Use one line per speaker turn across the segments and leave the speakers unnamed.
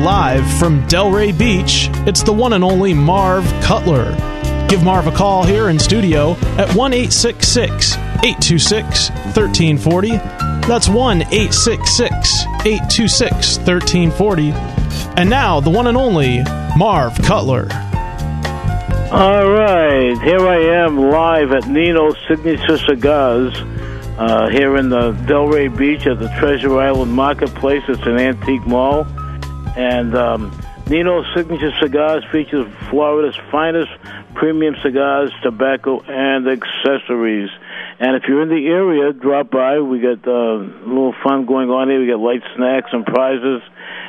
Live from Delray Beach, it's the one and only Marv Cutler. Give Marv a call here in studio at 1 826 1340. That's 1 866 826 1340. And now, the one and only Marv Cutler.
All right, here I am live at Nino's Signature Cigars uh, here in the Delray Beach at the Treasure Island Marketplace. It's an antique mall. And um, Nino's Signature Cigars features Florida's finest premium cigars, tobacco, and accessories. And if you're in the area, drop by. We got uh, a little fun going on here. We got light snacks and prizes.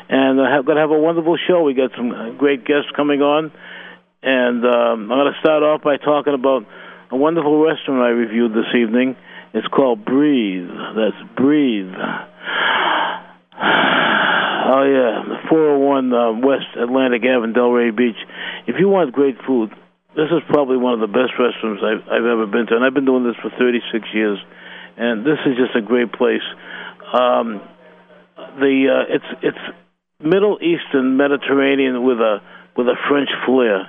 And uh, have, going to have a wonderful show. We got some great guests coming on. And um, I'm going to start off by talking about a wonderful restaurant I reviewed this evening. It's called Breathe. That's Breathe. Oh yeah, 401 uh, West Atlantic Avenue, Delray Beach. If you want great food, this is probably one of the best restaurants I've, I've ever been to, and I've been doing this for 36 years. And this is just a great place. Um, the uh, it's it's Middle Eastern Mediterranean with a with a French flair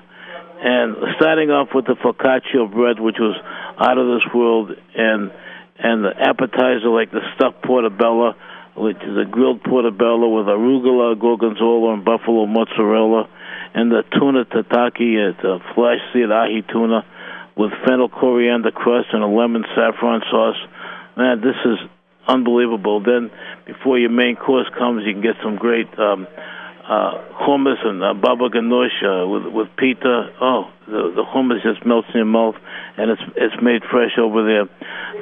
and starting off with the focaccia bread, which was out of this world, and and the appetizer like the stuffed portobello, which is a grilled portobello with arugula, gorgonzola, and buffalo mozzarella, and the tuna tataki, it's a flash seared ahi tuna with fennel coriander crust and a lemon saffron sauce. Man, this is unbelievable. Then, before your main course comes, you can get some great. Um, uh, hummus and uh, baba ganoush uh, with with pita. Oh, the the hummus just melts in your mouth, and it's it's made fresh over there.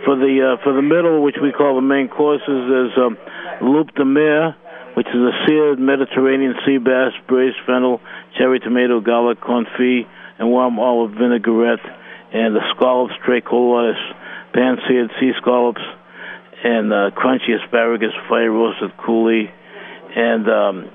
For the uh, for the middle, which we call the main courses, there's um, loup de mer, which is a seared Mediterranean sea bass, braised fennel, cherry tomato, garlic confit, and warm olive vinaigrette, and the scallops, tricolores, pan-seared sea scallops, and uh, crunchy asparagus, fire roasted coulis, and um,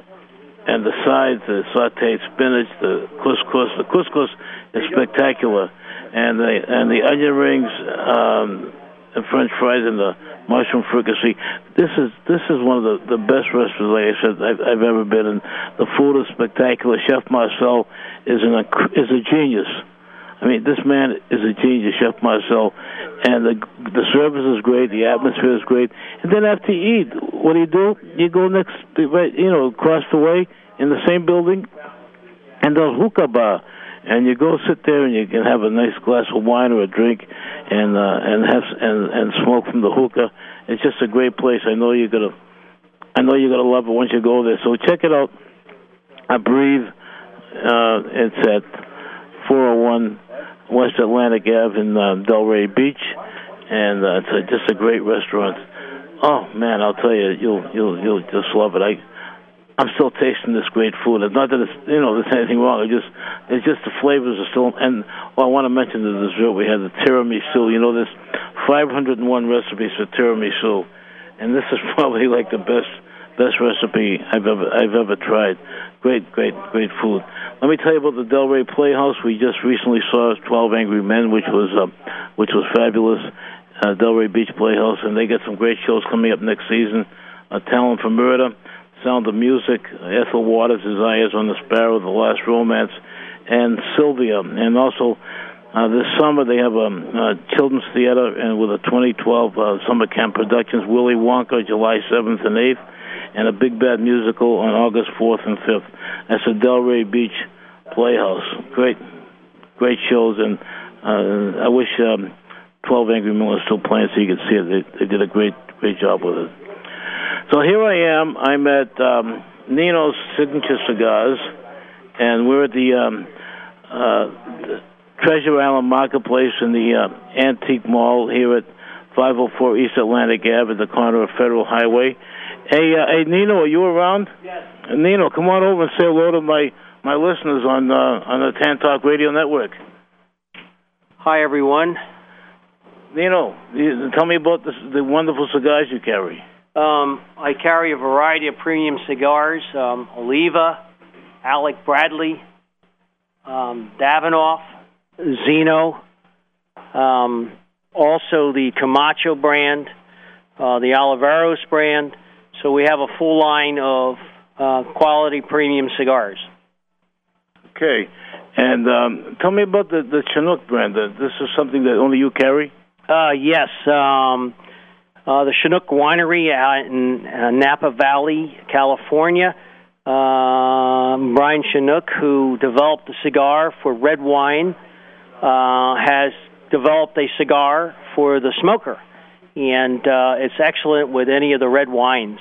and the sides, the sautéed spinach, the couscous. The couscous is spectacular, and the and the onion rings, um, and French fries, and the mushroom fricassee. This is this is one of the the best restaurants, I've, I've ever been in. The food is spectacular. Chef Marcel is an is a genius. I mean, this man is a genius, Chef Marcel, and the the service is great, the atmosphere is great. And then after you eat, what do you do? You go next, you know, across the way in the same building, and there's hookah bar, and you go sit there and you can have a nice glass of wine or a drink, and uh, and have and and smoke from the hookah. It's just a great place. I know you're gonna, I know you're gonna love it once you go there. So check it out. I breathe. Uh, it's at 401 West Atlantic Ave in uh, Delray Beach, and uh, it's a, just a great restaurant. Oh man, I'll tell you, you'll you'll you'll just love it. I I'm still tasting this great food. It's not that it's you know there's anything wrong. It just it's just the flavors are still. And well, I want to mention the dessert. We had the tiramisu. You know, there's 501 recipes for tiramisu, and this is probably like the best best recipe I've ever I've ever tried. Great, great, great food. Let me tell you about the Delray Playhouse. We just recently saw 12 Angry Men, which was uh, which was fabulous. Uh, Delray Beach Playhouse, and they got some great shows coming up next season. Uh, Talent for Murder, Sound of Music, Ethel Waters, Eyes on the Sparrow, The Last Romance, and Sylvia. And also, uh, this summer they have a um, children's theater and with a 2012 uh, summer camp productions, Willy Wonka, July 7th and 8th, and a Big Bad musical on August 4th and 5th. That's the Delray Beach Playhouse. Great, great shows, and uh, I wish um, 12 Angry Men was still playing so you could see it. They, they did a great, great job with it. So here I am. I'm at um, Nino's Signature Cigars, and we're at the, um, uh, Treasure Island Marketplace in the uh, Antique Mall here at 504 East Atlantic Ave at the corner of Federal Highway. Hey, uh, hey, Nino, are you around?
Yes.
Nino, come on over and say hello to my my listeners on uh, on the Tan Talk Radio Network.
Hi, everyone.
Nino, tell me about the, the wonderful cigars you carry.
Um, I carry a variety of premium cigars um, Oliva, Alec Bradley, um, Davidoff, Zino, um, also the Camacho brand, uh, the Oliveros brand. So we have a full line of uh, quality premium cigars.
Okay. And um, tell me about the, the Chinook brand. Uh, this is something that only you carry?
Uh, yes. Um, the Chinook Winery out in uh, Napa Valley, California. Uh, Brian Chinook, who developed the cigar for red wine, uh, has developed a cigar for the smoker, and uh, it's excellent with any of the red wines.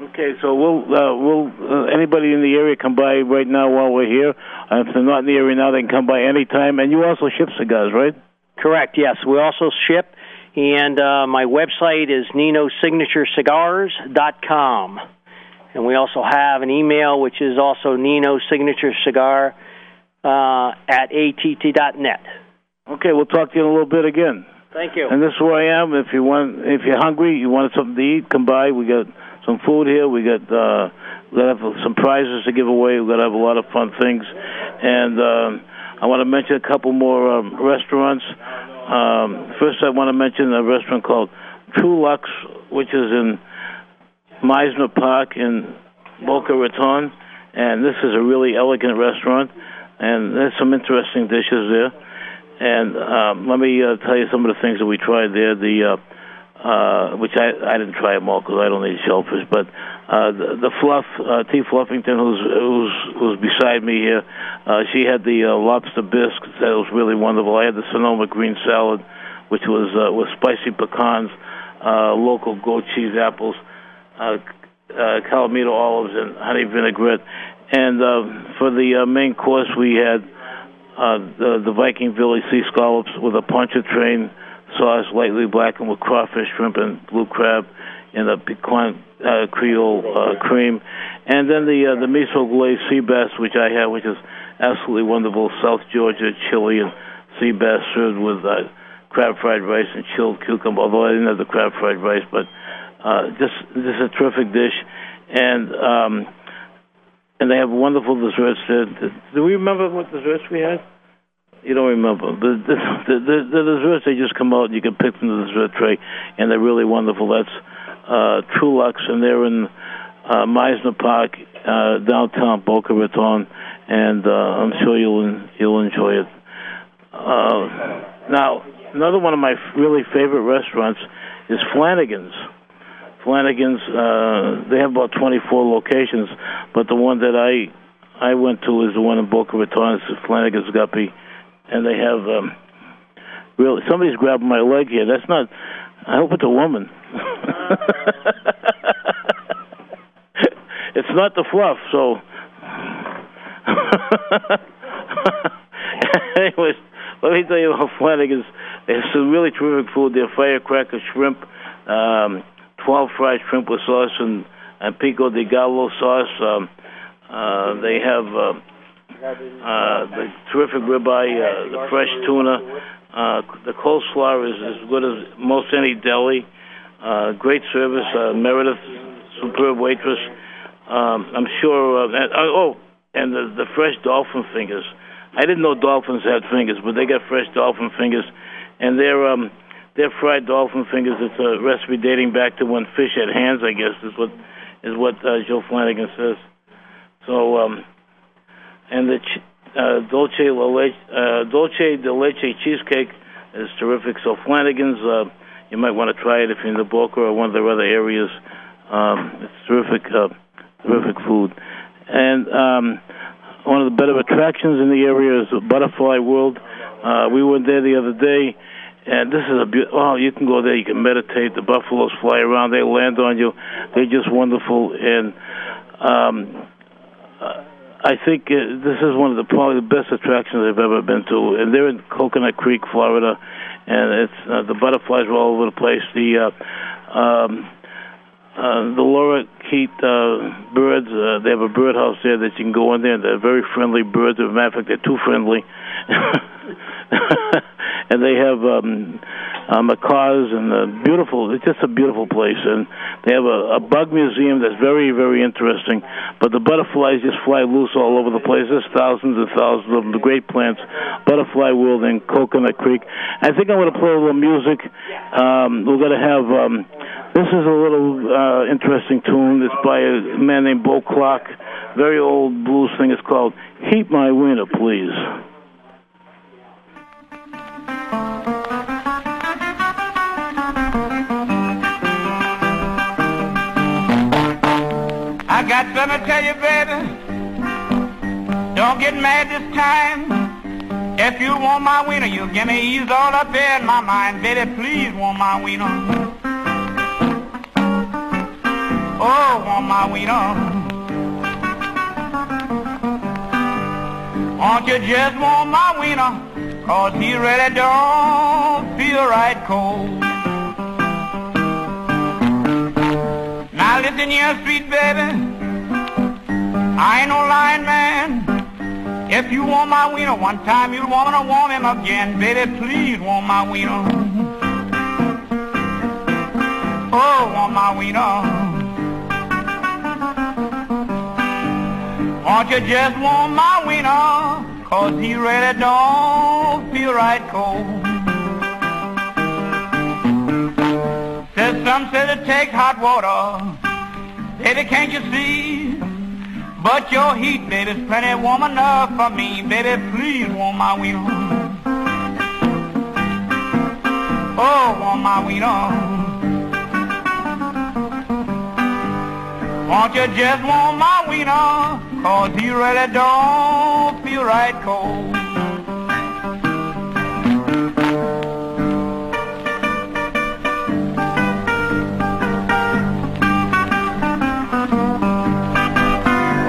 Okay, so we'll uh, we'll uh, anybody in the area come by right now while we're here. Uh, if they're not in the area now, they can come by any time. And you also ship cigars, right?
Correct. Yes, we also ship, and uh, my website is ninosignaturecigars.com. And we also have an email, which is also Nino Signature Cigar uh, at att.net.
Okay, we'll talk to you in a little bit again.
Thank you.
And this is where I am. If you want, if you're hungry, you want something to eat, come by. We got some food here. We got uh, we got some prizes to give away. We're gonna have a lot of fun things, and uh, I want to mention a couple more um, restaurants. Um, first, I want to mention a restaurant called Truluck's, which is in Mizner Park in Boca Raton, and this is a really elegant restaurant, and there's some interesting dishes there. And um, let me uh, tell you some of the things that we tried there. The uh, uh, which I I didn't try them all because I don't eat shellfish, but uh, the, the fluff uh, T. Fluffington, who's who's who's beside me here, uh, she had the uh, lobster bisque that was really wonderful. I had the Sonoma green salad, which was uh, with spicy pecans, uh, local goat cheese apples, uh, uh, Kalamata olives, and honey vinaigrette. And uh, for the uh, main course, we had uh, the, the Viking Village sea scallops with a pontchartrain sauce, lightly blackened with crawfish, shrimp, and blue crab, and a piquant uh, Creole uh, cream, and then the uh, the miso glazed sea bass, which I have, which is absolutely wonderful. South Georgia Chilean sea bass served with uh, crab fried rice and chilled cucumber. Although I didn't have the crab fried rice, but uh, just just a terrific dish, and um, and they have wonderful desserts. There. Do we remember what desserts we had? You don't remember. The the, the desserts they just come out. and You can pick from the dessert tray, and they're really wonderful. That's uh, Truluck's, and they're in uh, Mizner Park, uh, downtown Boca Raton, and uh, I'm sure you'll you'll enjoy it. Uh, now, another one of my really favorite restaurants is Flanigan's. Flanigan's. Uh, they have about 24 locations, but the one that I I went to is the one in Boca Raton. It's Flanigan's Guppy, and they have um, really somebody's grabbing my leg here. That's not. I hope it's a woman. it's not the fluff, so. Anyways, let me tell you how Flanigan's. It's some really terrific food. They're firecracker shrimp, um, 12 fried shrimp with sauce, and, and pico de gallo sauce. Um, uh, they have uh, uh, the terrific ribeye, uh, the fresh tuna. Uh, the coleslaw is as good as most any deli. Uh, great service. Uh, Meredith, superb waitress. Um, I'm sure. Uh, and, oh, and the, the fresh dolphin fingers. I didn't know dolphins had fingers, but they got fresh dolphin fingers, and they're um, they're fried dolphin fingers. It's a recipe dating back to when fish had hands. I guess is what is what uh, Joe Flanigan says. So, um, and the uh, Dolce, La Leche, uh, Dolce de Leche cheesecake is terrific. So Flanigan's. Uh, you might want to try it if you're in the Boca or one of the other areas. Um, it's terrific, uh, terrific food. And um, one of the better attractions in the area is the Butterfly World. Uh, we went there the other day, and this is a beautiful. Oh, you can go there. You can meditate. The buffaloes fly around. They land on you. They're just wonderful. And um, I think uh, this is one of the probably the best attractions I've ever been to. And they're in Coconut Creek, Florida and it's uh, the butterflies are all over the place. The uh, um, uh, the lorikeet uh, birds, uh, they have a bird house there that you can go in there. And they're very friendly birds. As a matter of fact, they're too friendly. and they have um, uh, macaws and uh, beautiful. It's just a beautiful place, and they have a, a bug museum that's very, very interesting. But the butterflies just fly loose all over the place. There's thousands and thousands of them. The great plants, Butterfly World in Coconut Creek. I think I'm going to play a little music. Um, we're going to have. Um, This is a little uh, interesting tune. It's by a man named Bo Carter. Very old blues thing. It's called "Heat My Wiener, Please."
I got something to tell you, baby. Don't get mad this time. If you want my wiener, you give me ease all up there in my mind. Baby, please want my wiener. Oh, want my wiener. Won't you just want my wiener? Cause he really don't feel right cold. Now listen here, sweet baby. I ain't no lying man. If you want my wiener one time, you'll want to want him again. Baby, please want my wiener. Oh, want my wiener. Won't you just want my wiener? Cause he really don't feel right cold. Says some say to take hot water. Baby, can't you see? But your heat, baby's plenty warm enough for me. Baby, please warm my wiener. Oh, warm my wiener. Won't you just warm my wiener? Cause he really don't feel right cold.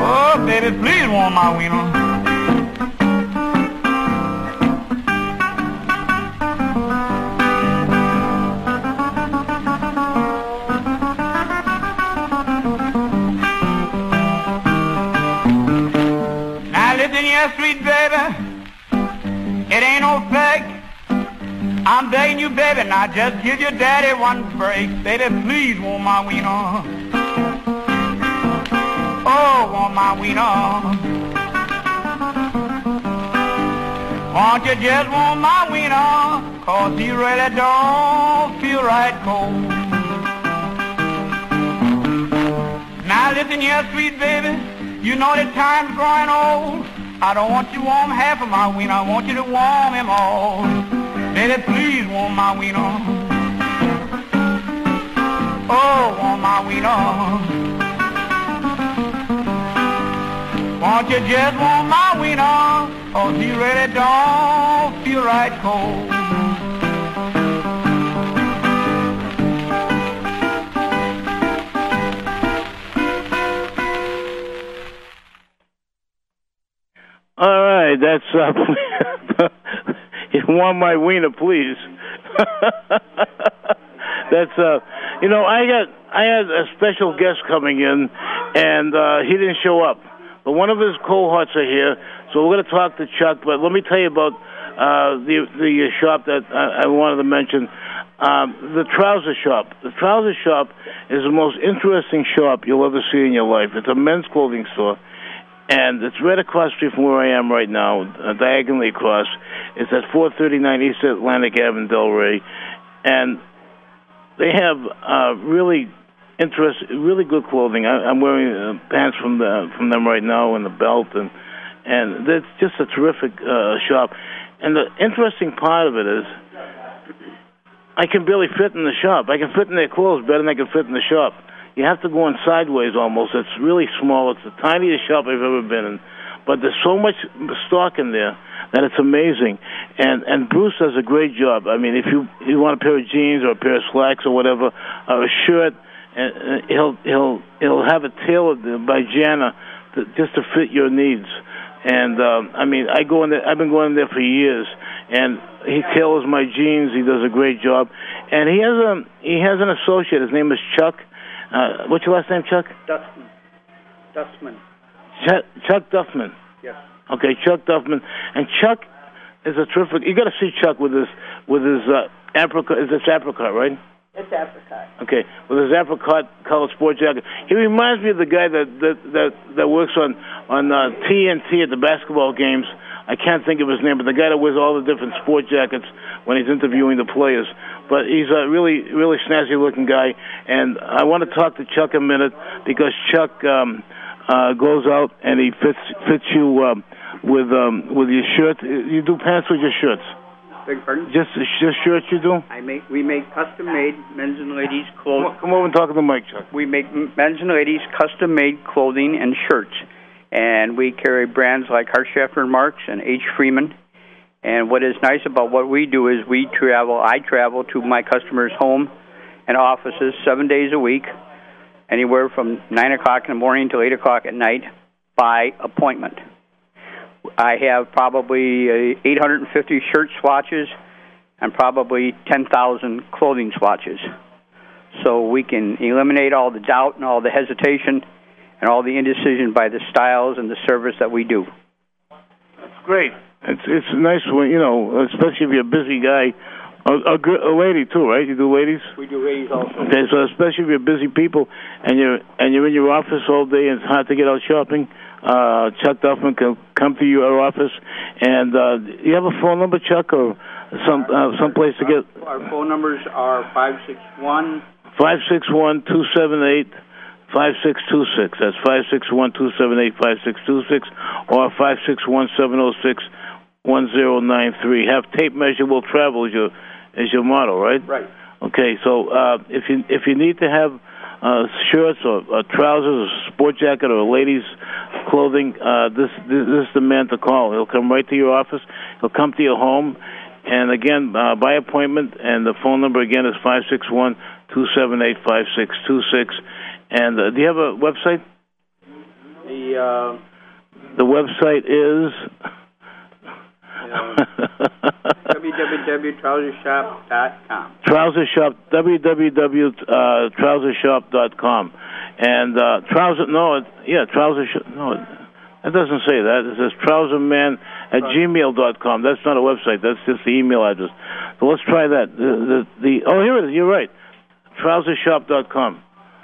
Oh, baby, please warm my wiener. Baby. It ain't no fake. I'm begging you, baby, now just give your daddy one break. Baby, please warm my wiener. Oh, want my wiener. Won't you just want my wiener? Cause he really don't feel right cold. Now listen here, sweet baby. You know that time's growing old. I don't want you to warm half of my wiener. I want you to warm him all. Baby, please warm my wiener. Oh, warm my wiener. Won't you just want my wiener? Cause he really don't feel right cold.
You want my wiener, please. that's uh, you know, I got I had a special guest coming in, and uh, he didn't show up. But one of his cohorts are here, so we're going to talk to Chuck. But let me tell you about uh, the the shop that I, I wanted to mention. Um, the trouser shop. The trouser shop is the most interesting shop you'll ever see in your life. It's a men's clothing store and it's right across street from where I am right now, uh, diagonally across. It's at 439 East Atlantic Avenue, Delray, and they have uh, really interest, really good clothing. I, I'm wearing uh, pants from the from them right now and the belt, and and it's just a terrific uh, shop. And the interesting part of it is, I can barely fit in the shop. I can fit in their clothes better than I can fit in the shop. You have to go in sideways almost. It's really small. It's the tiniest shop I've ever been in, but there's so much stock in there that it's amazing. And and Bruce does a great job. I mean, if you you want a pair of jeans or a pair of slacks or whatever, or a shirt, and and he'll he'll he'll have it tailored by Jana to, just to fit your needs. And um, I mean, I go in there. I've been going in there for years, and he tailors my jeans. He does a great job, and he has a he has an associate. His name is Chuck. Uh, what's your last name, Chuck?
Dustman. Dustman.
Chuck, Chuck Duffman.
Yes.
Okay, Chuck Duffman, and Chuck is a terrific. You got to see Chuck with his with his uh, apricot. Is this apricot, right?
It's apricot.
Okay, with his apricot colored sport jacket. He reminds me of the guy that that that, that works on on uh, TNT at the basketball games. I can't think of his name, but the guy that wears all the different sport jackets when he's interviewing the players. But he's a really, really snazzy looking guy, and I want to talk to Chuck a minute because Chuck um, uh, goes out and he fits fits you um, with um, with your shirt. You do pants with your shirts.
Pardon?
Just just shirts you do.
I make we make custom made men's and ladies
Come,
clothes.
come over and talk to the mic, Chuck.
We make men's and ladies custom made clothing and shirts, and we carry brands like Hart Schaffner and Marx and H Freeman. And what is nice about what we do is we travel. I travel to my customers' home and offices seven days a week, anywhere from nine o'clock in the morning till eight o'clock at night by appointment. I have probably uh, 850 shirt swatches and probably 10,000 clothing swatches. So we can eliminate all the doubt and all the hesitation and all the indecision by the styles and the service that we do.
Great. It's it's nice when you know, especially if you're a busy guy, a, a, gr- a lady too, right? You do ladies.
We do ladies also.
Okay, so especially if you're busy people and you're and you're in your office all day and it's hard to get out shopping, uh, Chuck Duffman can come to your office. And uh, you have a phone number, Chuck, or some uh, some place to get
Our phone numbers are 561
five six one two seven eight. 5626. That's 561-278-5626 or 561-706-1093. Have tape measure will travel is your is your motto, right?
Right.
Okay, so uh, if you if you need to have uh, shirts or, or trousers, or sport jacket, or ladies' clothing, uh, this, this this is the man to call. He'll come right to your office. He'll come to your home, and again uh, by appointment. And the phone number again is five six one two seven eight five six two six. And uh, do you have a website?
The uh,
The website is.
www.trousershop.com.
Trouser Shop, www.trousershop.com. And uh, trouser, no, it, yeah, trouser no, it, that doesn't say that. It says trouserman at gmail.com. That's not a website, that's just the email address. So let's try that. The, the, the Oh, here it is, you're right. Trousershop.com.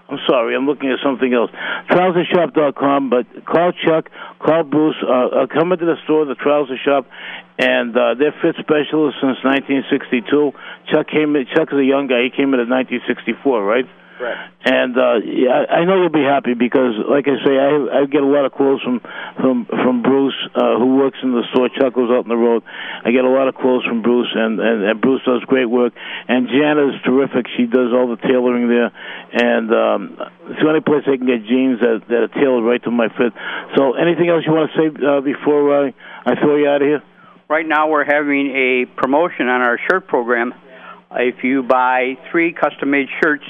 I'm sorry, I'm looking at something else. Trousershop.com, but call Chuck, call Bruce, uh, uh, come into the store, the Trouser Shop, and uh, they're fit specialists since 1962. Chuck came in, Chuck is a young guy, he came in in 1964, right?
Correct.
And uh, yeah, I I know you'll be happy because, like I say, I I get a lot of quotes from from from Bruce, uh, who works in the store. Chuck goes out on the road. I get a lot of quotes from Bruce, and and, and Bruce does great work. And Jana's terrific. She does all the tailoring there, and um, it's the only place I can get jeans that that are tailored right to my fit. So, anything else you want to say uh, before uh, I throw you out of here?
Right now, we're having a promotion on our shirt program. If you buy three custom made shirts,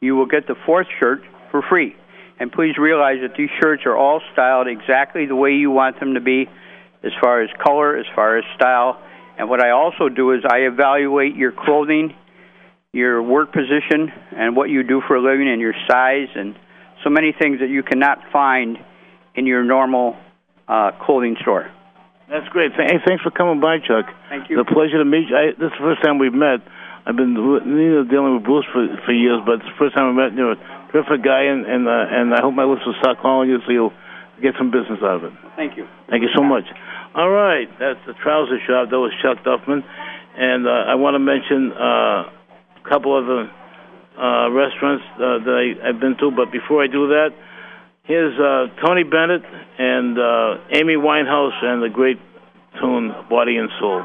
you will get the fourth shirt for free. And please realize that these shirts are all styled exactly the way you want them to be, as far as color, as far as style. And what I also do is I evaluate your clothing, your work position, and what you do for a living, and your size, and so many things that you cannot find in your normal uh, clothing store.
That's great. Hey, thanks for coming by, Chuck.
Thank you.
It's a pleasure to meet you. I, this is the first time we've met. I've been you know, dealing with Bruce for for years, but it's the first time we met. You're a terrific guy, and and uh, and I hope my listeners start calling you so you'll get some business out of it.
Thank you.
Thank you so much. All right, that's the trouser shop. That was Chuck Duffman, and uh, I want to mention uh, a couple other uh, restaurants uh, that I, I've been to. But before I do that, here's uh, Tony Bennett and uh, Amy Winehouse and the great tune "Body and Soul."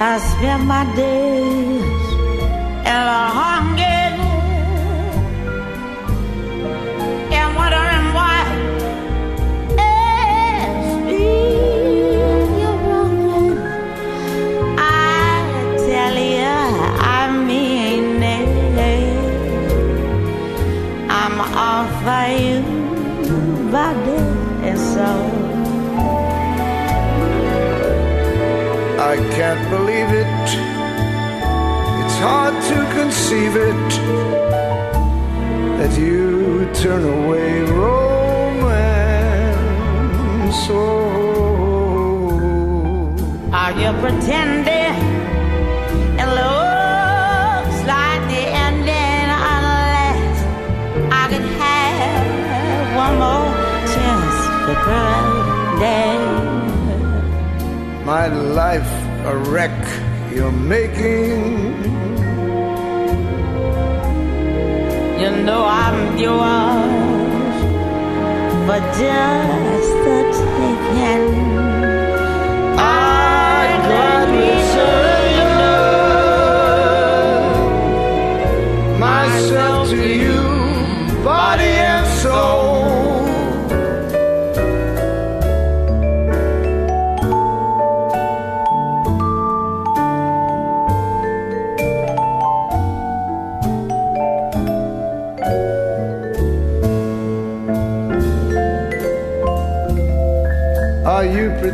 I spend my days in a hunger I
can't believe it. It's hard to conceive it that you turn away romance. Oh,
Are you pretending? It looks like the ending unless I could have one more chance to pretend.
My life a wreck you're making.
You know I'm yours for just the taking.
I'd gladly surrender myself to you, body and soul.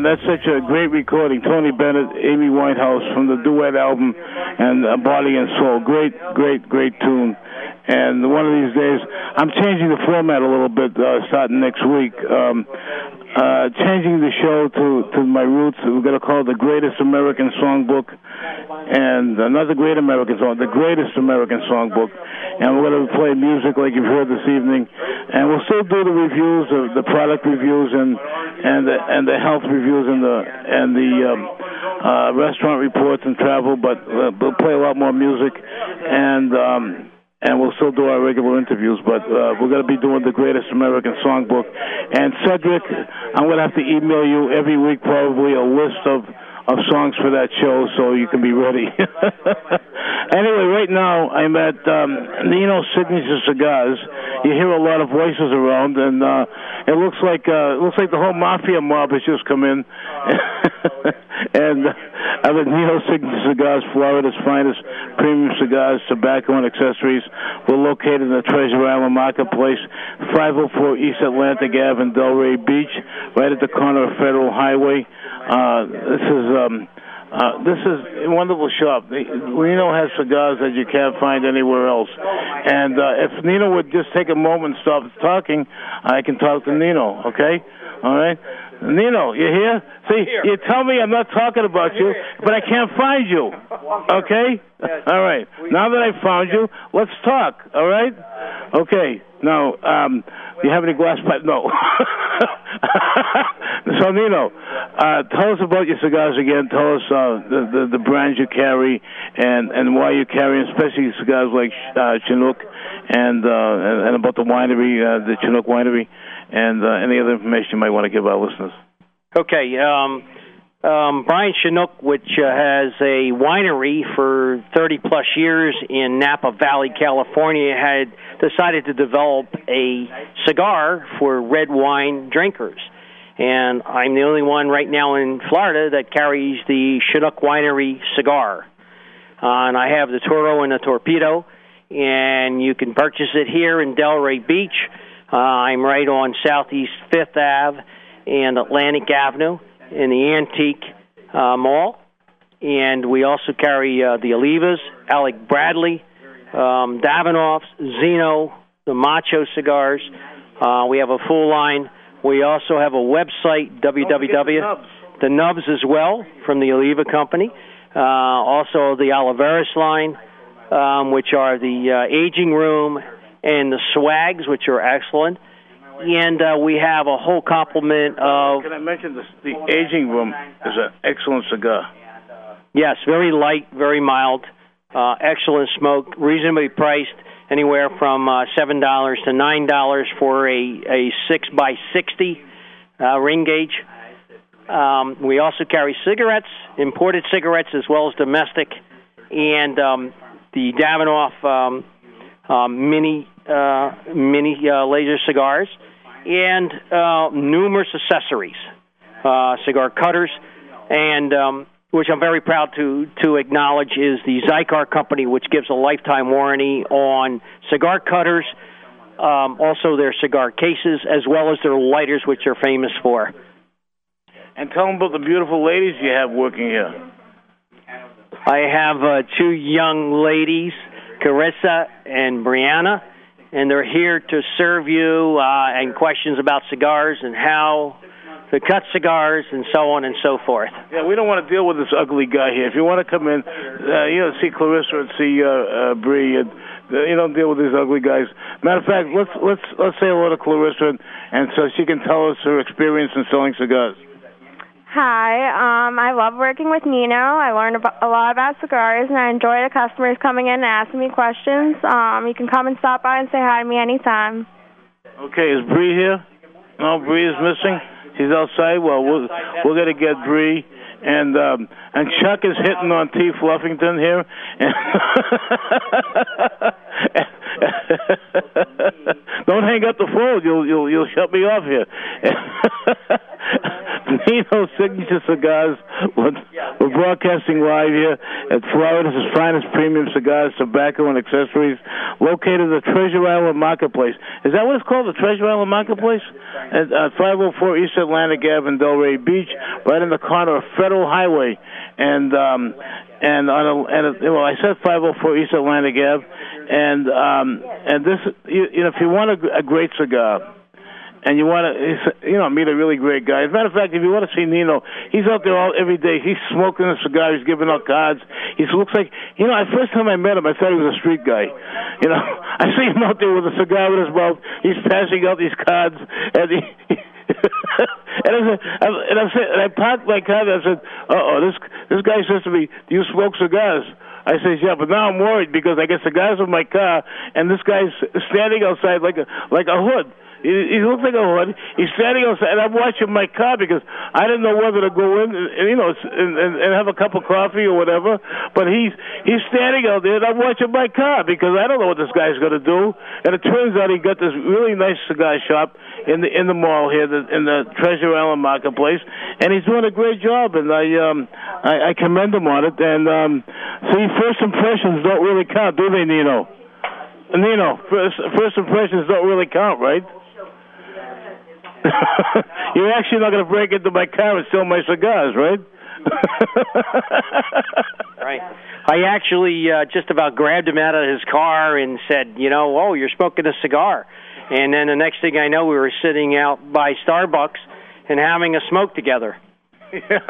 Man, that's such a great recording. Tony Bennett, Amy Winehouse from the duet album, and uh, Body and Soul. Great, great, great tune. And one of these days, I'm changing the format a little bit uh, starting next week. Um, uh, changing the show to to my roots. We're going to call it the Greatest American Songbook, and another Great American Song, the Greatest American Songbook. And we're going to play music like you've heard this evening, and we'll still do the reviews of the product reviews and and the, and the health reviews and the and the um, uh, restaurant reports and travel. But uh, we'll play a lot more music, and. Um, and we'll still do our regular interviews, but uh, we're going to be doing the Greatest American Songbook. And Cedric, I'm going to have to email you every week probably a list of of songs for that show so you can be ready. anyway, right now I'm at um, Nino Signature Cigars. You hear a lot of voices around, and uh, it looks like uh, it looks like the whole mafia mob has just come in. and uh, I'm Nino Signature Cigars, Florida's finest premium cigars, tobacco, and accessories. We're located in the Treasure Island Marketplace, 504 East Atlantic Ave in Delray Beach, right at the corner of Federal Highway. Uh, this is um, uh, this is a wonderful shop. Nino has cigars that you can't find anywhere else. And uh, if Nino would just take a moment and stop talking, I can talk to Nino. Okay, all right. Nino, you here? See, you tell me I'm not talking about you, but I can't find you. Okay? All right. Now that I found you, let's talk. All right? Okay. Now, um, do you have any glass pipe? No. so, Nino, uh, tell us about your cigars again. Tell us uh, the, the the brands you carry and and why you carry, especially cigars like uh, Chinook, and, uh, and and about the winery, uh, the Chinook winery, and uh, any other information you might want to give our listeners.
Okay. Um, um, Brian Chinook, which uh, has a winery for 30 plus years in Napa Valley, California, had decided to develop a cigar for red wine drinkers. And I'm the only one right now in Florida that carries the Chinook Winery cigar. Uh, and I have the Toro and the Torpedo, and you can purchase it here in Delray Beach. Uh, I'm right on Southeast Fifth Ave and Atlantic Avenue in the Antique uh, Mall. And we also carry uh, the Olivas, Alec Bradley, um, Davidoff's, Zino, the Macho cigars. Uh, we have a full line. We also have a website, www. The Nubs as well from the Oliva Company. Uh, also, the Oliveros line, um, which are the uh, aging room, and the swags, which are excellent. And uh, we have a whole complement of.
Can I mention this? The aging room is an excellent cigar.
Yes, very light, very mild, uh, excellent smoke, reasonably priced, anywhere from uh, seven dollars to nine dollars for a a six by sixty uh, ring gauge. Um, we also carry cigarettes, imported cigarettes as well as domestic, and um, the Davidoff um, um, mini uh, mini uh, laser cigars, and uh, numerous accessories, uh, cigar cutters, and um, which I'm very proud to to acknowledge is the Xikar company, which gives a lifetime warranty on cigar cutters, um, also their cigar cases, as well as their lighters, which they're famous for.
And tell them about the beautiful ladies you have working here.
I have uh, two young ladies, Carissa and Brianna, and they're here to serve you uh, and questions about cigars and how to cut cigars and so on and so forth.
Yeah, we don't want to deal with this ugly guy here. If you want to come in, uh, you know, see Clarissa and see uh, uh, Bree, and uh, you don't deal with these ugly guys. Matter of fact, let's let's let's say hello to Clarissa, and, and so she can tell us her experience in selling cigars.
Hi, um, I love working with Nino. I learned a lot about cigars, and I enjoy the customers coming in and asking me questions. Um, you can come and stop by and say hi to me anytime.
Okay, is Bree here? No, Bree is missing. She's outside. Well, we're we're gonna get Bree. And um, and Chuck is hitting on T. Fluffington here. Don't hang up the phone. You'll you'll you'll shut me off here. Nino Signature Cigars. We're, broadcasting live here at Florida's finest premium cigars, tobacco, and accessories, located at the Treasure Island Marketplace. Is that what it's called, the Treasure Island Marketplace? At uh, 504 East Atlantic Ave in Delray Beach, right in the corner of Federal Highway. And um, and on a, and a, well, I said 504 East Atlantic Ave, and um, and this, you, you know, if you want a, a great cigar and you want to, you know, meet a really great guy. As a matter of fact, if you want to see Nino, he's out there all every day. He's smoking a cigar. He's giving out cards. He looks like, you know, the first time I met him, I thought he was a street guy. You know, I see him out there with a cigar in his mouth. He's passing out these cards, and he. and I said, and I said, and I parked my car. And I said, "Uh oh, this this guy says to me, do you smoke cigars?" I says, "Yeah," but now I'm worried because I get cigars in my car, and this guy's standing outside like a like a hood. He, he looks like a hood. He's standing outside, and I'm watching my car because I didn't know whether to go in, and, you know, and, and, and have a cup of coffee or whatever. But he's he's standing out there, and I'm watching my car because I don't know what this guy's going to do. And it turns out he got this really nice cigar shop in the in the mall here, the, in the Treasure Island Marketplace, and he's doing a great job. And I um I, I commend him on it. And um, see, first impressions don't really count, do they, Nino? Nino, first first impressions don't really count, right? You're actually not going to break into my car and steal my cigars, right?
right. I actually uh, just about grabbed him out of his car and said, you know, oh, you're smoking a cigar. And then the next thing I know, we were sitting out by Starbucks and having a smoke together.
Yeah,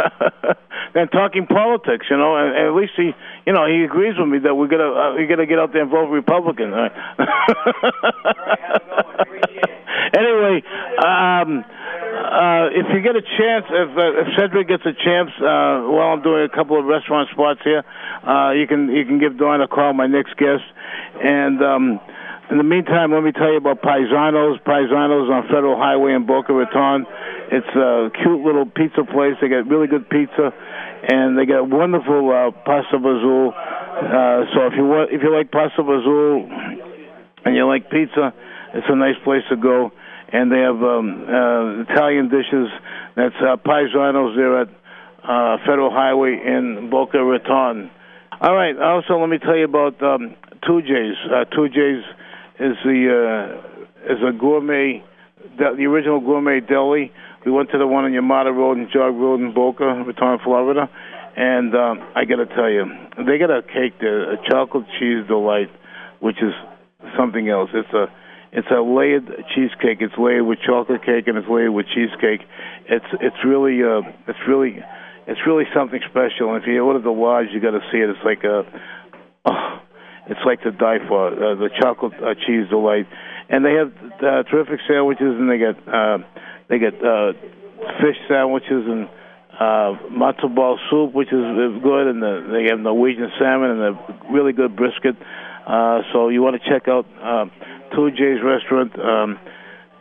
and talking politics, you know, and, and at least he, you know, he agrees with me that we're gonna uh, we're gonna get out there and vote Republican. Right? Anyway, um, uh, if you get a chance, if, uh, if Cedric gets a chance, uh, while I'm doing a couple of restaurant spots here, uh, you can you can give Dawn a call, my next guest, and. um in the meantime, let me tell you about Paisanos. Paisanos on Federal Highway in Boca Raton. It's a cute little pizza place. They got really good pizza, and they got wonderful uh, pasta vazul. Uh, so if you want, if you like pasta vazul and you like pizza, it's a nice place to go. And they have um, uh, Italian dishes. That's uh, Paisanos there at uh, Federal Highway in Boca Raton. All right. Also, let me tell you about um, TooJay's. Uh, TooJay's is the uh, is a gourmet, the original gourmet deli. We went to the one on Yamato Road and Jog Road in Boca Raton, Florida, and um, I got to tell you, they got a cake there, a chocolate cheese delight, which is something else. It's a it's a layered cheesecake. It's layered with chocolate cake and it's layered with cheesecake. It's it's really uh it's really it's really something special. And if you order the large, you got to see it. It's like a, oh, it's like to die for. Uh, the chocolate uh, cheese delight, and they have uh, terrific sandwiches, and they get uh, they get uh, fish sandwiches and uh, matzo ball soup, which is good, and the, they have Norwegian salmon and a really good brisket. Uh, so you want to check out uh, TooJay's restaurant, um,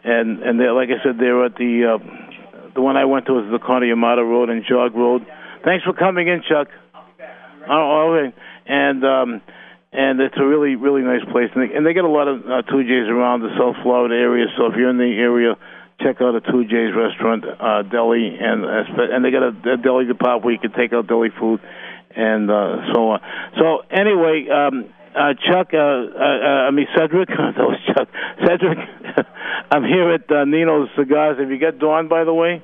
and and they're, like I said, they're at the uh, the one I went to was the Connie Yamato Road and Jog Road. Thanks for coming in, Chuck. Oh, okay. And um, and it's a really really nice place, and they, and they get a lot of uh, TooJay's around the South Florida area. So if you're in the area, check out a TooJay's restaurant, uh, deli, and and they got a, a deli department where you can take out deli food, and uh, so on. So anyway. Um, uh, Chuck, uh, uh, uh, I mean Cedric. that was Chuck. Cedric, I'm here at uh, Nino's Cigars. Have you got Dawn, by the way?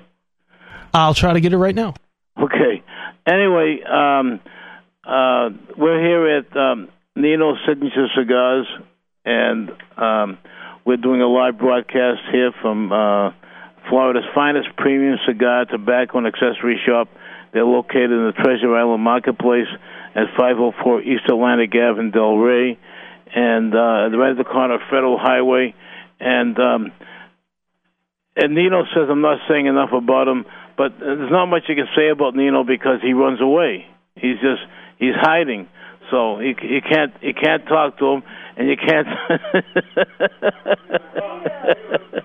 I'll try to get it right now.
Okay. Anyway, um, uh, we're here at um, Nino's Signature Cigars, and um, we're doing a live broadcast here from uh, Florida's finest premium cigar, tobacco, and accessory shop. They're located in the Treasure Island Marketplace at 504 East Atlantic Ave in Delray, and uh, right at the corner of Federal Highway. And um, and Nino says I'm not saying enough about him, but there's not much you can say about Nino because he runs away. He's just he's hiding. So you you can't you can't talk to him, and you can't.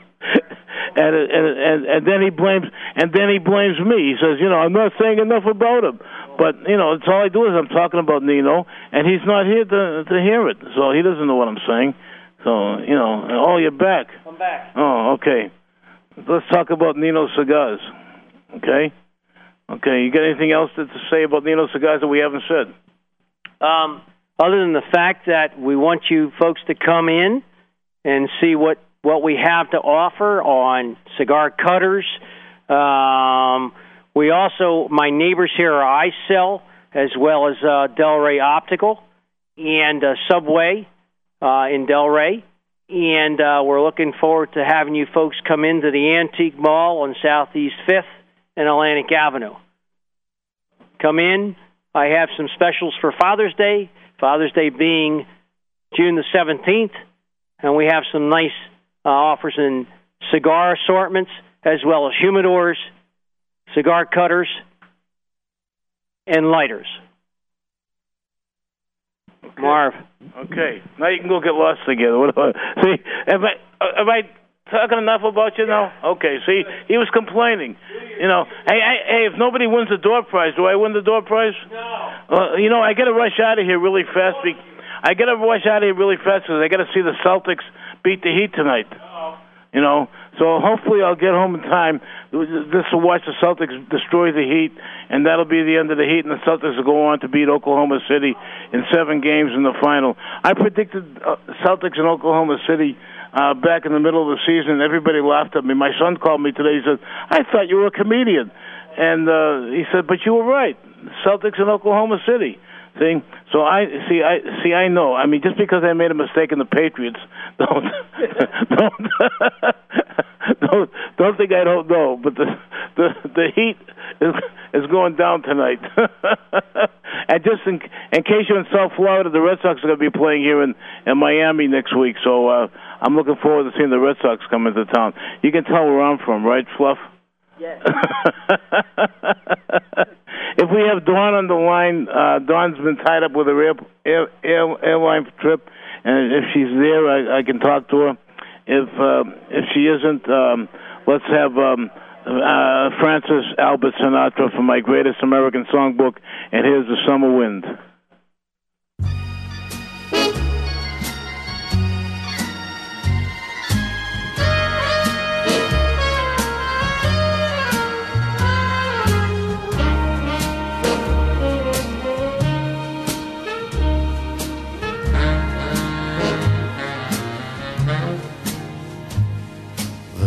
and, and and and then he blames and then he blames me. He says, you know, I'm not saying enough about him. But you know, it's all I do is I'm talking about Nino, and he's not here to to hear it, so he doesn't know what I'm saying. So you know, oh, you're back.
I'm back.
Oh, okay. Let's talk about Nino cigars. Okay. Okay. You got anything else to, to say about Nino cigars that we haven't said?
Um, other than the fact that we want you folks to come in and see what what we have to offer on cigar cutters. Um, we also, my neighbors here are iCell as well as uh, Delray Optical and uh, Subway uh, in Delray. And uh, we're looking forward to having you folks come into the Antique Mall on Southeast 5th and Atlantic Avenue. Come in. I have some specials for Father's Day, Father's Day being June the 17th, and we have some nice uh, offers in cigar assortments as well as humidors, cigar cutters, and lighters. Marv.
Okay. Now you can go get lost together. What about, see, am I uh, am I talking enough about you now? Okay. See, he was complaining. You know, hey, hey, hey, if nobody wins the door prize, do I win the door prize? No. Uh, you know, I got to rush out of here really fast. Be- I got to rush out of here really fast because I got to see the Celtics beat the Heat tonight. You know, so hopefully I'll get home in time just to watch the Celtics destroy the Heat, and that'll be the end of the Heat, and the Celtics will go on to beat Oklahoma City in seven games in the final. I predicted uh, Celtics in Oklahoma City uh, back in the middle of the season. Everybody laughed at me. My son called me today. He said, "I thought you were a comedian," and uh, he said, "But you were right. Celtics in Oklahoma City." See, so I see. I see. I know. I mean, just because I made a mistake in the Patriots, don't don't don't don't think I don't know. But the the the Heat is is going down tonight. and just in in case you're in South Florida, the Red Sox are going to be playing here in in Miami next week. So uh, I'm looking forward to seeing the Red Sox come into town. You can tell where I'm from, right, Fluff?
Yes.
if we have Dawn on the line, uh, Dawn's been tied up with a air, air, air, airline trip, and if she's there, I, I can talk to her. If uh, if she isn't, um, let's have um, uh, Francis Albert Sinatra for my greatest American songbook, and here's the summer wind.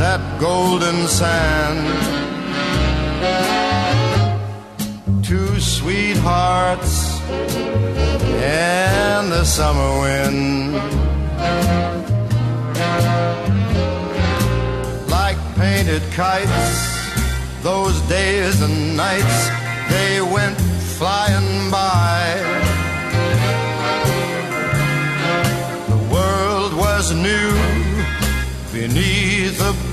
that golden sand. Two sweethearts and the summer wind. Like painted kites, those days and nights, they went flying by. The world was new beneath a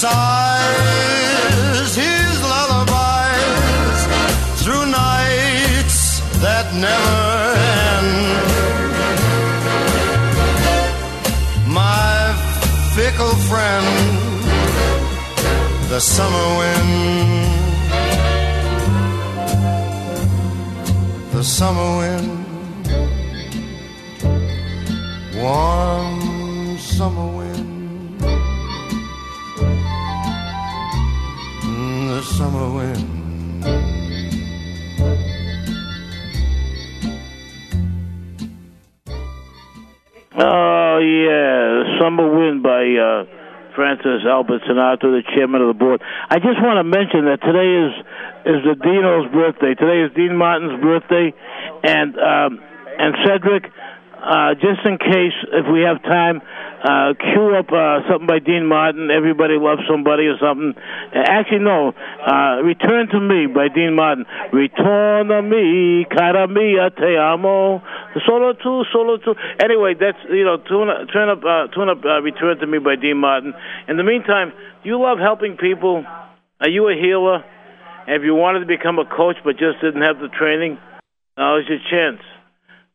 sighs his lullabies through nights that never end? My fickle friend, the summer wind. The summer wind, warm summer wind, summer wind.
Oh yeah, Summer Wind by uh, Francis Albert Sinatra, the chairman of the board. I just want to mention that today is is the Dino's birthday. Today is Dean Martin's birthday, and um, and Cedric. Uh, just in case, if we have time, uh, cue up uh, something by Dean Martin. Everybody loves somebody or something. Actually, no. Uh, Return to Me by Dean Martin. Return to me, cara mia, te amo. Solo tu, solo tu. Anyway, that's you know, tune, up- turn up, uh, tune up. Uh, Return to Me by Dean Martin. In the meantime, do you love helping people? Are you a healer? Have you wanted to become a coach but just didn't have the training? Now is your chance.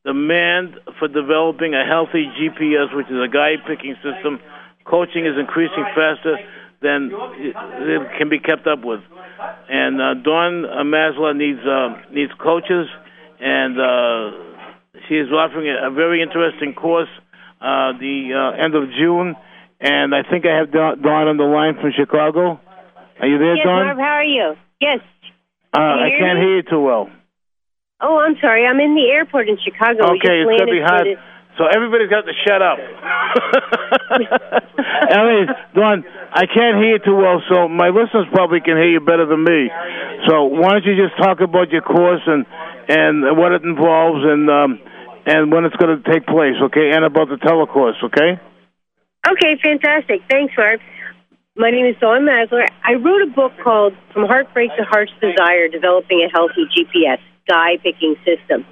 Demand for developing a healthy GPS, which is a guide picking system. Coaching is increasing faster than it can be kept up with. And uh, Dawn uh, Maslar needs uh, needs coaches, and uh, she is offering a, very interesting course uh, the uh, end of June. And I think I have Dawn on the line from Chicago. Are you there,
yes,
Dawn?
Marv, how are you? Yes.
Uh,
Can you
I can't
me?
hear you too well.
Oh, I'm sorry. I'm in the airport in Chicago.
Okay, it's gonna be hard. So everybody's got to shut up. Anyways, Dawn, I can't hear you too well, so my listeners probably can hear you better than me. So why don't you just talk about your course and and what it involves and um and when it's going to take place, okay? And about the telecourse, okay?
Okay, fantastic. Thanks, Marv. My name is Dawn Maslar. I wrote a book called From Heartbreak to Heart's Desire Developing a Healthy GPS Guy Picking System.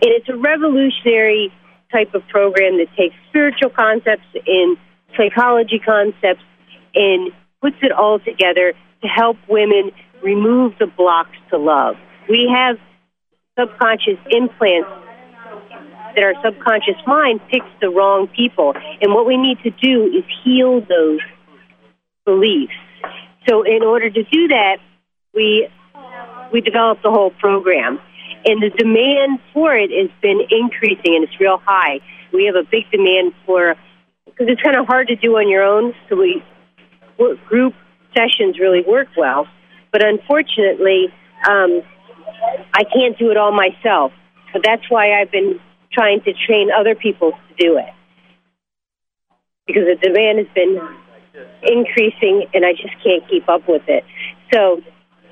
And it's a revolutionary type of program that takes spiritual concepts and psychology concepts and puts it all together to help women remove the blocks to love. We have subconscious implants that our subconscious mind picks the wrong people. And what we need to do is heal those beliefs. So in order to do that, we we developed the whole program. And the demand for it has been increasing and it's real high. We have a big demand for because it's kind of hard to do on your own, so we group sessions really work well. But unfortunately, um, I can't do it all myself. So that's why I've been trying to train other people to do it because the demand has been increasing and I just can't keep up with it. So,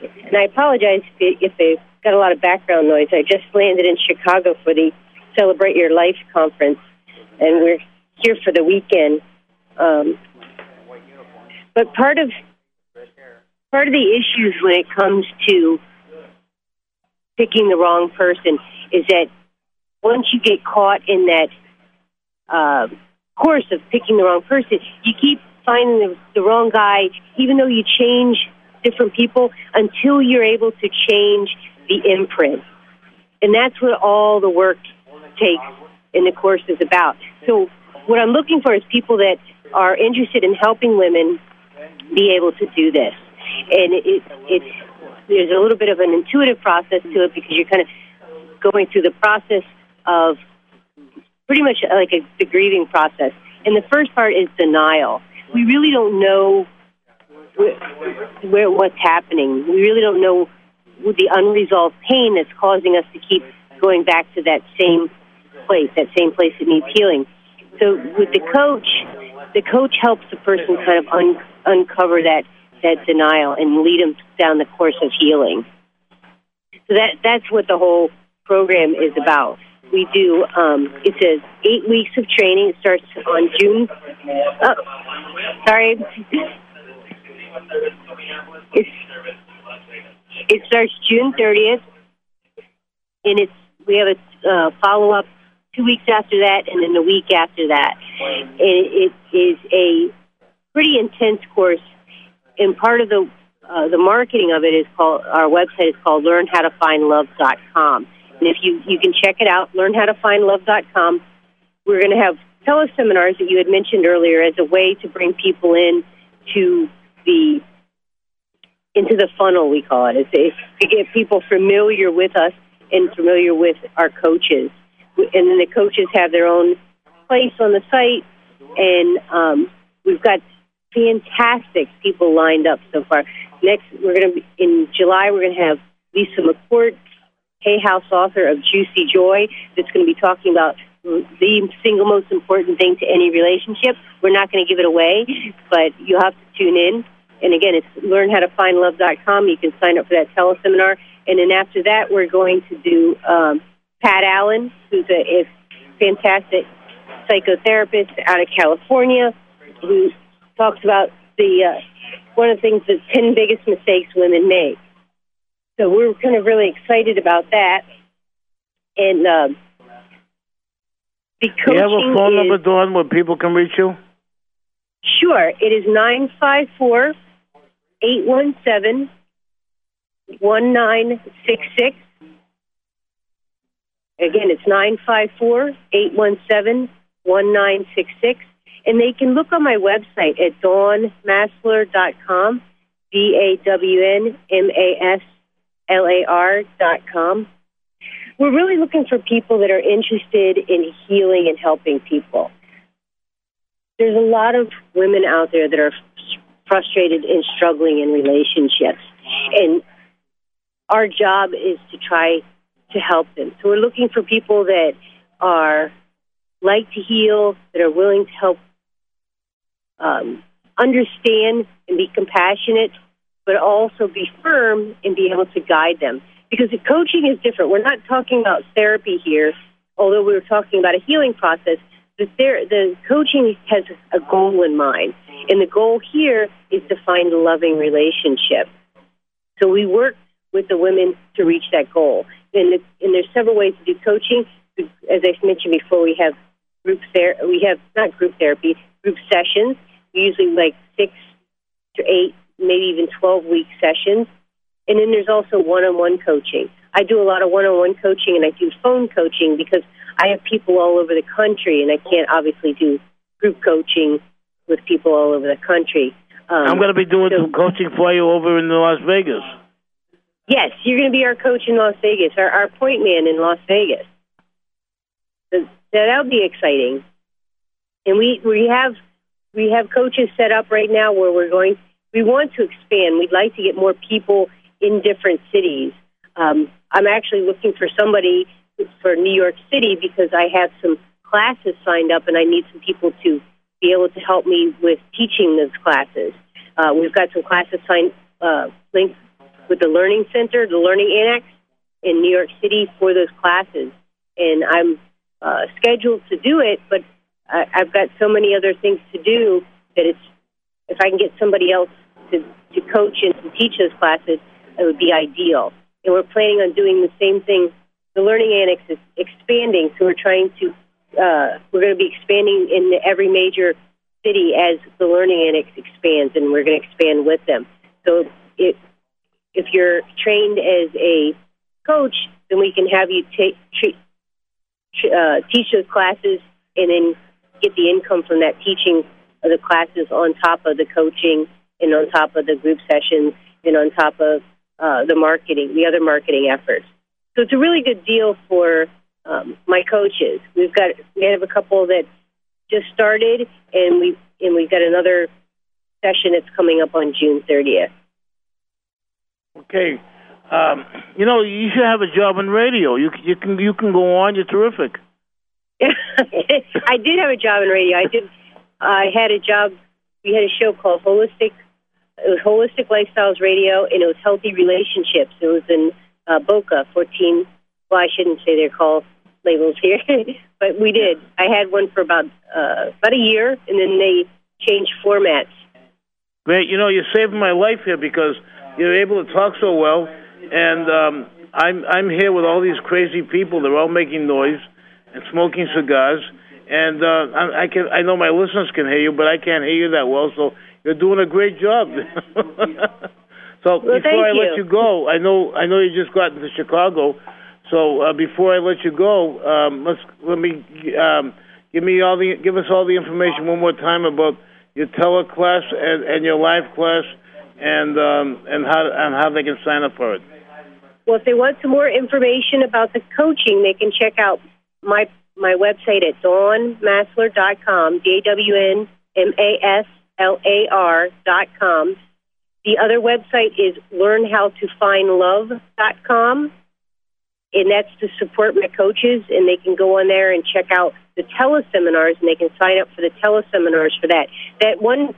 and I apologize if, if got a lot of background noise. I just landed in Chicago for the Celebrate Your Life conference, and we're here for the weekend. Um, but part of part of the issues when it comes to picking the wrong person is that once you get caught in that uh, course of picking the wrong person, you keep finding the, the wrong guy, even though you change different people until you're able to change the imprint. And that's what all the work takes in the course is about. So what I'm looking for is people that are interested in helping women be able to do this. And it, it's there's a little bit of an intuitive process to it because you're kind of going through the process of pretty much like a, the grieving process. And the first part is denial. We really don't know where, where what's happening. We really don't know the unresolved pain that's causing us to keep going back to that same place, that same place that needs healing. So with the coach, the coach helps the person kind of un- uncover that that denial and lead them down the course of healing. So that that's what the whole program is about. We do um, it's a eight weeks of training. It starts on June. Oh, sorry. It's, it starts June thirtieth, and it's we have a uh, follow up two weeks after that, and then a week after that. And it is a pretty intense course and part of the uh, the marketing of it is called our website is called learnhowtofindlove.com. And if you you can check it out, learnhowtofindlove.com. We're going to have teleseminars that you had mentioned earlier as a way to bring people in to the into the funnel we call it. It's, it's to get people familiar with us and familiar with our coaches. And then the coaches have their own place on the site, and um, we've got fantastic people lined up so far. Next, we're going to be in July. We're going to have Lisa McCourt, Hay House author of Juicy Joy, that's going to be talking about the single most important thing to any relationship. We're not going to give it away, but you'll have to tune in. And again, it's learnhowtofindlove.com. You can sign up for that teleseminar. And then after that, we're going to do um, Pat Allen, who's a, a fantastic psychotherapist out of California, who talks about the uh, one of the things the ten biggest mistakes women make. So we're kind of really excited about that. And um, the
Do
coaching
you have a phone
is,
number, Dawn, where people can reach you?
Sure, it is nine five four eight one seven one nine six six. Again, it's nine five four eight one seven one nine six six. And they can look on my website at dawnmaslar.com, D A W N M A S L A R dot com. We're really looking for people that are interested in healing and helping people. There's a lot of women out there that are frustrated and struggling in relationships. And our job is to try to help them. So we're looking for people that are like to heal, that are willing to help um, understand and be compassionate, but also be firm and be able to guide them. Because coaching is different. We're not talking about therapy here, although we're talking about a healing process. The, ther- the coaching has a goal in mind, and the goal here is to find a loving relationship. So we work with the women to reach that goal. And, it, and there's several ways to do coaching. As I mentioned before, we have group ther- we have not group therapy, group sessions usually like six to eight, maybe even 12 week sessions. And then there's also one on one coaching. I do a lot of one on one coaching and I do phone coaching because I have people all over the country and I can't obviously do group coaching with people all over the country. Um,
I'm going to be doing
so-
some coaching for you over in Las Vegas.
Yes, you're going to be our coach in Las Vegas, our, our point man in Las Vegas. So that'll be exciting. And we we have we have coaches set up right now where we're going. We want to expand. We'd like to get more people in different cities. Um, I'm actually looking for somebody for New York City because I have some classes signed up and I need some people to be able to help me with teaching those classes. Uh, we've got some classes signed uh, linked with the Learning Center, the Learning Annex in New York City for those classes, and I'm uh, scheduled to do it, but I, I've got so many other things to do that it's if I can get somebody else to to coach and to teach those classes, it would be ideal. And we're planning on doing the same thing. The Learning Annex is expanding, so we're trying to, uh, we're going to be expanding in every major city as the Learning Annex expands, and we're going to expand with them. So if, if you're trained as a coach, then we can have you take, treat, uh, teach those classes and then get the income from that teaching of the classes on top of the coaching and on top of the group sessions and on top of uh, the marketing, the other marketing efforts. So it's a really good deal for um, my coaches. We've got we have a couple that just started, and we and we've got another session that's coming up on June 30th.
Okay, um, you know you should have a job in radio. You you can you can go on. You're terrific.
I did have a job in radio. I did. I had a job. We had a show called Holistic. It was Holistic Lifestyles Radio, and it was Healthy Relationships. It was in uh, Boca, 14. Well, I shouldn't say they're call labels here, but we did. I had one for about uh, about a year, and then they changed formats.
Great. You know, you're saving my life here because you're able to talk so well, and um, I'm I'm here with all these crazy people. They're all making noise and smoking cigars. And uh, I, I can I know my listeners can hear you, but I can't hear you that well. So you're doing a great job. so
Well,
before I let
you.
you go, I know I know you just got into Chicago. So uh, before I let you go, um, let's let me um, give me all the give us all the information one more time about your teleclass and, and your live class, and um, and how and how they can sign up for it.
Well, if they want some more information about the coaching, they can check out my my website at dawnmaslar.com, D A W N M A S L A R dot com. The other website is learnhowtofindlove.com, and that's to support my coaches, and they can go on there and check out the teleseminars, and they can sign up for the teleseminars for that. That one,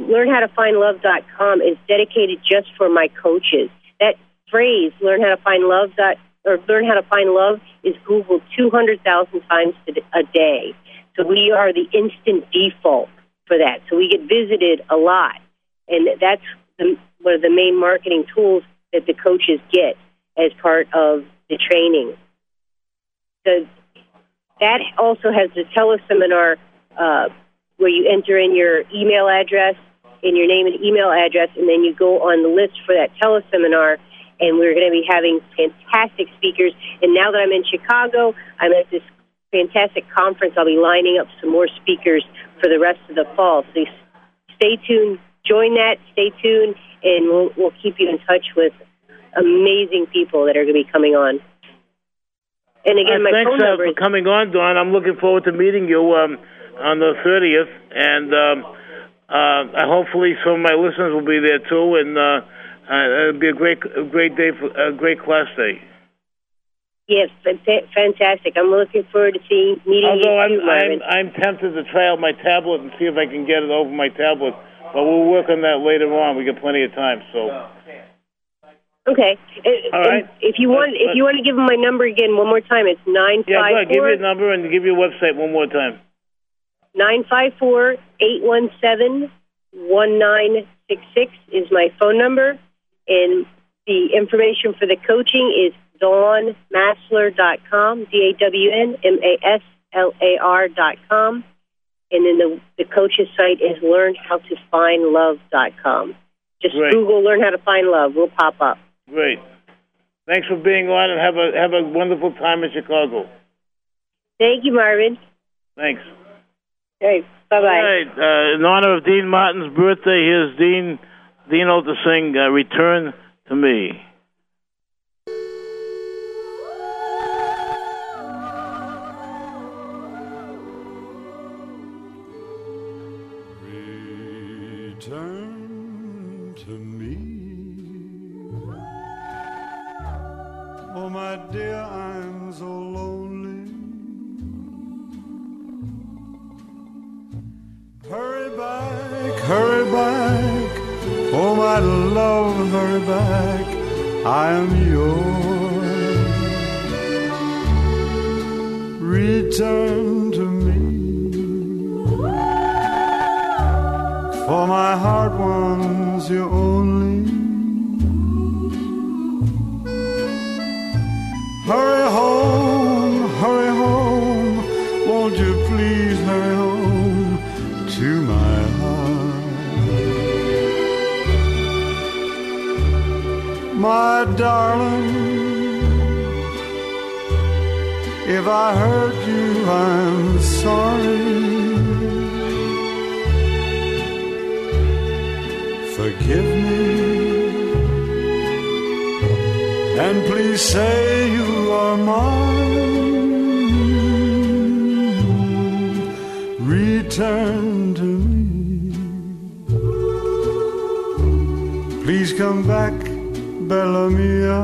learnhowtofindlove.com, is dedicated just for my coaches. That phrase, learn how to find love, dot, or learn how to find love, is Googled 200,000 times a day. So we are the instant default for that. So we get visited a lot. And that's the, one of the main marketing tools that the coaches get as part of the training. So that also has the teleseminar uh, where you enter in your email address and your name and email address, and then you go on the list for that teleseminar. And we're going to be having fantastic speakers. And now that I'm in Chicago, I'm at this fantastic conference. I'll be lining up some more speakers for the rest of the fall. So stay tuned. Join that. Stay tuned, and we'll we'll keep you in touch with amazing people that are going to be coming on. And again,
Uh,
my
thanks
phone
uh, for coming on, Dawn. I'm looking forward to meeting you um, on the 30th, and um, uh, hopefully some of my listeners will be there too. And uh, uh, it'll be a great, a great day, for, a great class day.
yes, fantastic. I'm looking forward to seeing meeting
Although
you
I'm. I'm, I'm tempted to try out my tablet and see if I can get it over my tablet, but we'll work on that later on. We got plenty of time, so.
Okay. And,
All right.
and if you want, if you want to give them my number again one more time, it's nine
Yeah, go
five
ahead. Give
four
your number and give your website one more time.
nine five four eight one seven one nine six six is my phone number, and the information for the coaching is dawnmaslar.com, D A W N M A S L A R dot com, and then the the coach's site is learnhowtofindlove.com. Just
Great.
Google "learn how to find love." We'll pop up.
Great. Thanks for being on, and have a have a wonderful time in Chicago.
Thank you, Marvin.
Thanks.
Hey, bye bye.
All right. Uh, in honor of Dean Martin's birthday, here's Dean Dino to sing uh, "Return to Me."
Return to me. Oh, my dear, I'm so lonely. Hurry back, hurry back. Oh, my love, hurry back. I am yours. Return my heart wants you only. Hurry home, hurry home, won't you please hurry home to my heart? My darling, if I hurt you, I'm sorry. And please say you are mine. Return to me. Please come back, Bella Mia.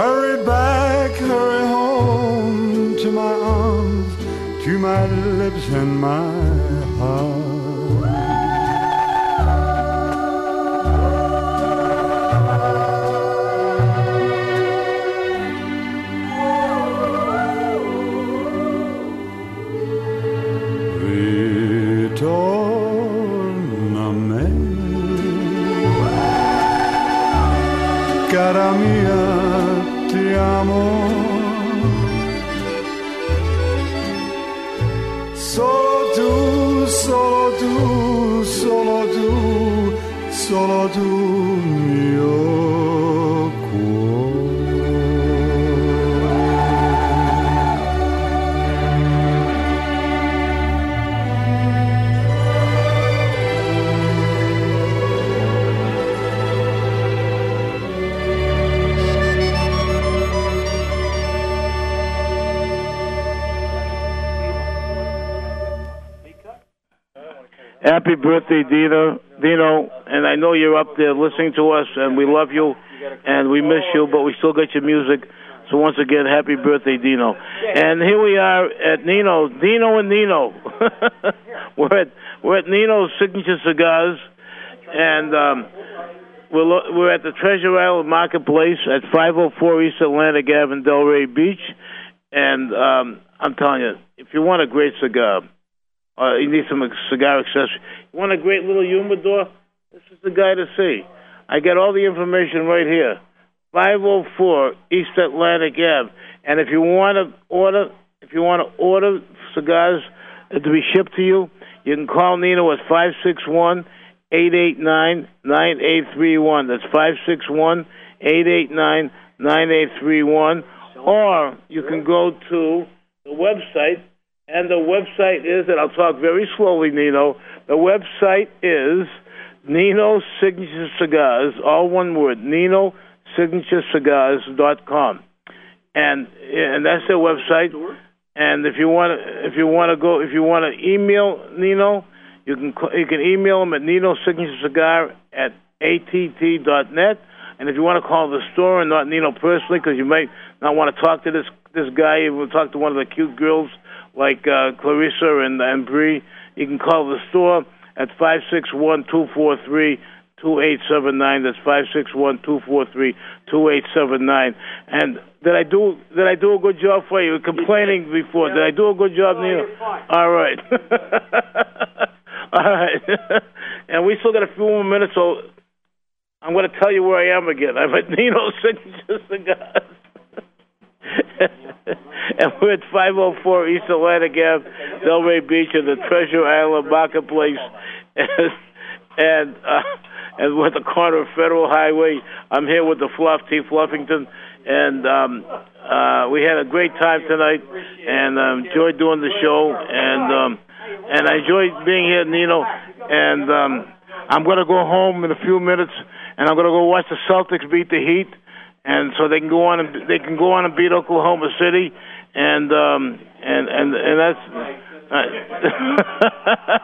Hurry back, hurry home to my arms, to my lips and my
Happy birthday, Dino. Dino, and I know you're up there listening to us, and we love you, and we miss you, but we still got your music. So once again, happy birthday, Dino. And here we are at Nino, Dino and Nino. we're at we're at Nino's Signature Cigars, and um, we're we're at the Treasure Island Marketplace at 504 East Atlantic Avenue, Delray Beach. And um, I'm telling you, if you want a great cigar, uh, you need some cigar accessory. You want a great little humidor? This is the guy to see. I got all the information right here. 504 East Atlantic Ave. And if you want to order, if you want to order cigars to be shipped to you, you can call Nino at 561 889 9831. That's 561 889 9831. Or you can go to the website and the website is, and I'll talk very slowly, Nino. The website is Nino Signature Cigars, all one word, Nino Signature Cigars.com. And and that's their website. And if you want to, if you want to go, if you want to email Nino, you can ca- you can email him at Nino Signature Cigar at att.net. And if you want to call the store and not Nino personally, because you might not want to talk to this this guy, you will talk to one of the cute girls like uh, Clarissa and and Bree, you can call the store at five six one two four three two eight seven nine. That's five six one two four three two eight seven nine. And did I do did I do a good job for you? You complaining before. Did I do a good job, Neil? All right. All right. and we still got a few more minutes, so I'm going to tell you where I am again. I'm at Nino's Signature Cigars. and we're at 504 East Atlantic Ave, Delray Beach, in the Treasure Island Marketplace, and and, uh, and we're at the corner of Federal Highway. I'm here with the Fluff T. Fluffington, and um, uh, we had a great time tonight, and um, enjoyed doing the show, and um, and I enjoyed being here, Nino, and um, I'm going to go home in a few minutes, and I'm going to go watch the Celtics beat the Heat and so they can go on and they can go on and beat Oklahoma City, and um, and and and that's. Uh,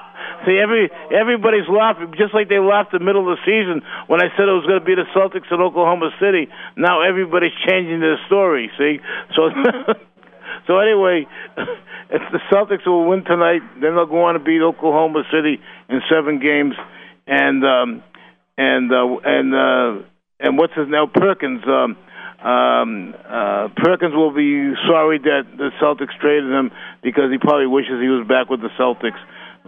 See, every everybody's laughing, just like they laughed in the middle of the season when I said it was going to be the Celtics in Oklahoma City. Now everybody's changing their story. See, so so anyway, if the Celtics will win tonight, then they'll go on to beat Oklahoma City in seven games, and um, and uh, and uh, and what's his now Perkins. Um, um, uh, Perkins will be sorry that the Celtics traded him because he probably wishes he was back with the Celtics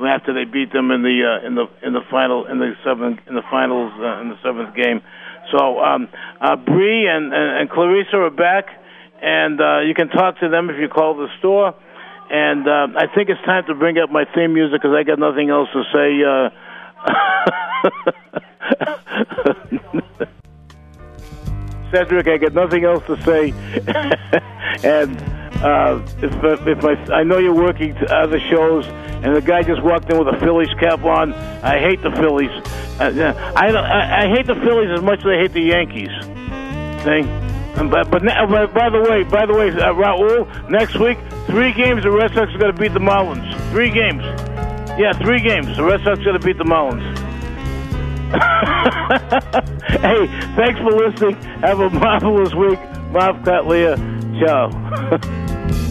after they beat them in the uh, in the in the final in the seventh in the finals uh, in the seventh game. So um, uh, Bree and, and and Clarissa are back, and uh, you can talk to them if you call the store. And uh, I think it's time to bring up my theme music because I got nothing else to say. Uh, Cedric, I got nothing else to say. and uh, if, if my, I know you're working to other shows, and the guy just walked in with a Phillies cap on. I hate the Phillies. Uh, I, I I hate the Phillies as much as I hate the Yankees. And but, but but by the way, by the way, uh, Raul, next week three games the Red Sox are going to beat the Marlins. Three games. Yeah, three games. The Red Sox are going to beat the Marlins. hey, thanks for listening. Have a marvelous week. Marv Cutler. Ciao.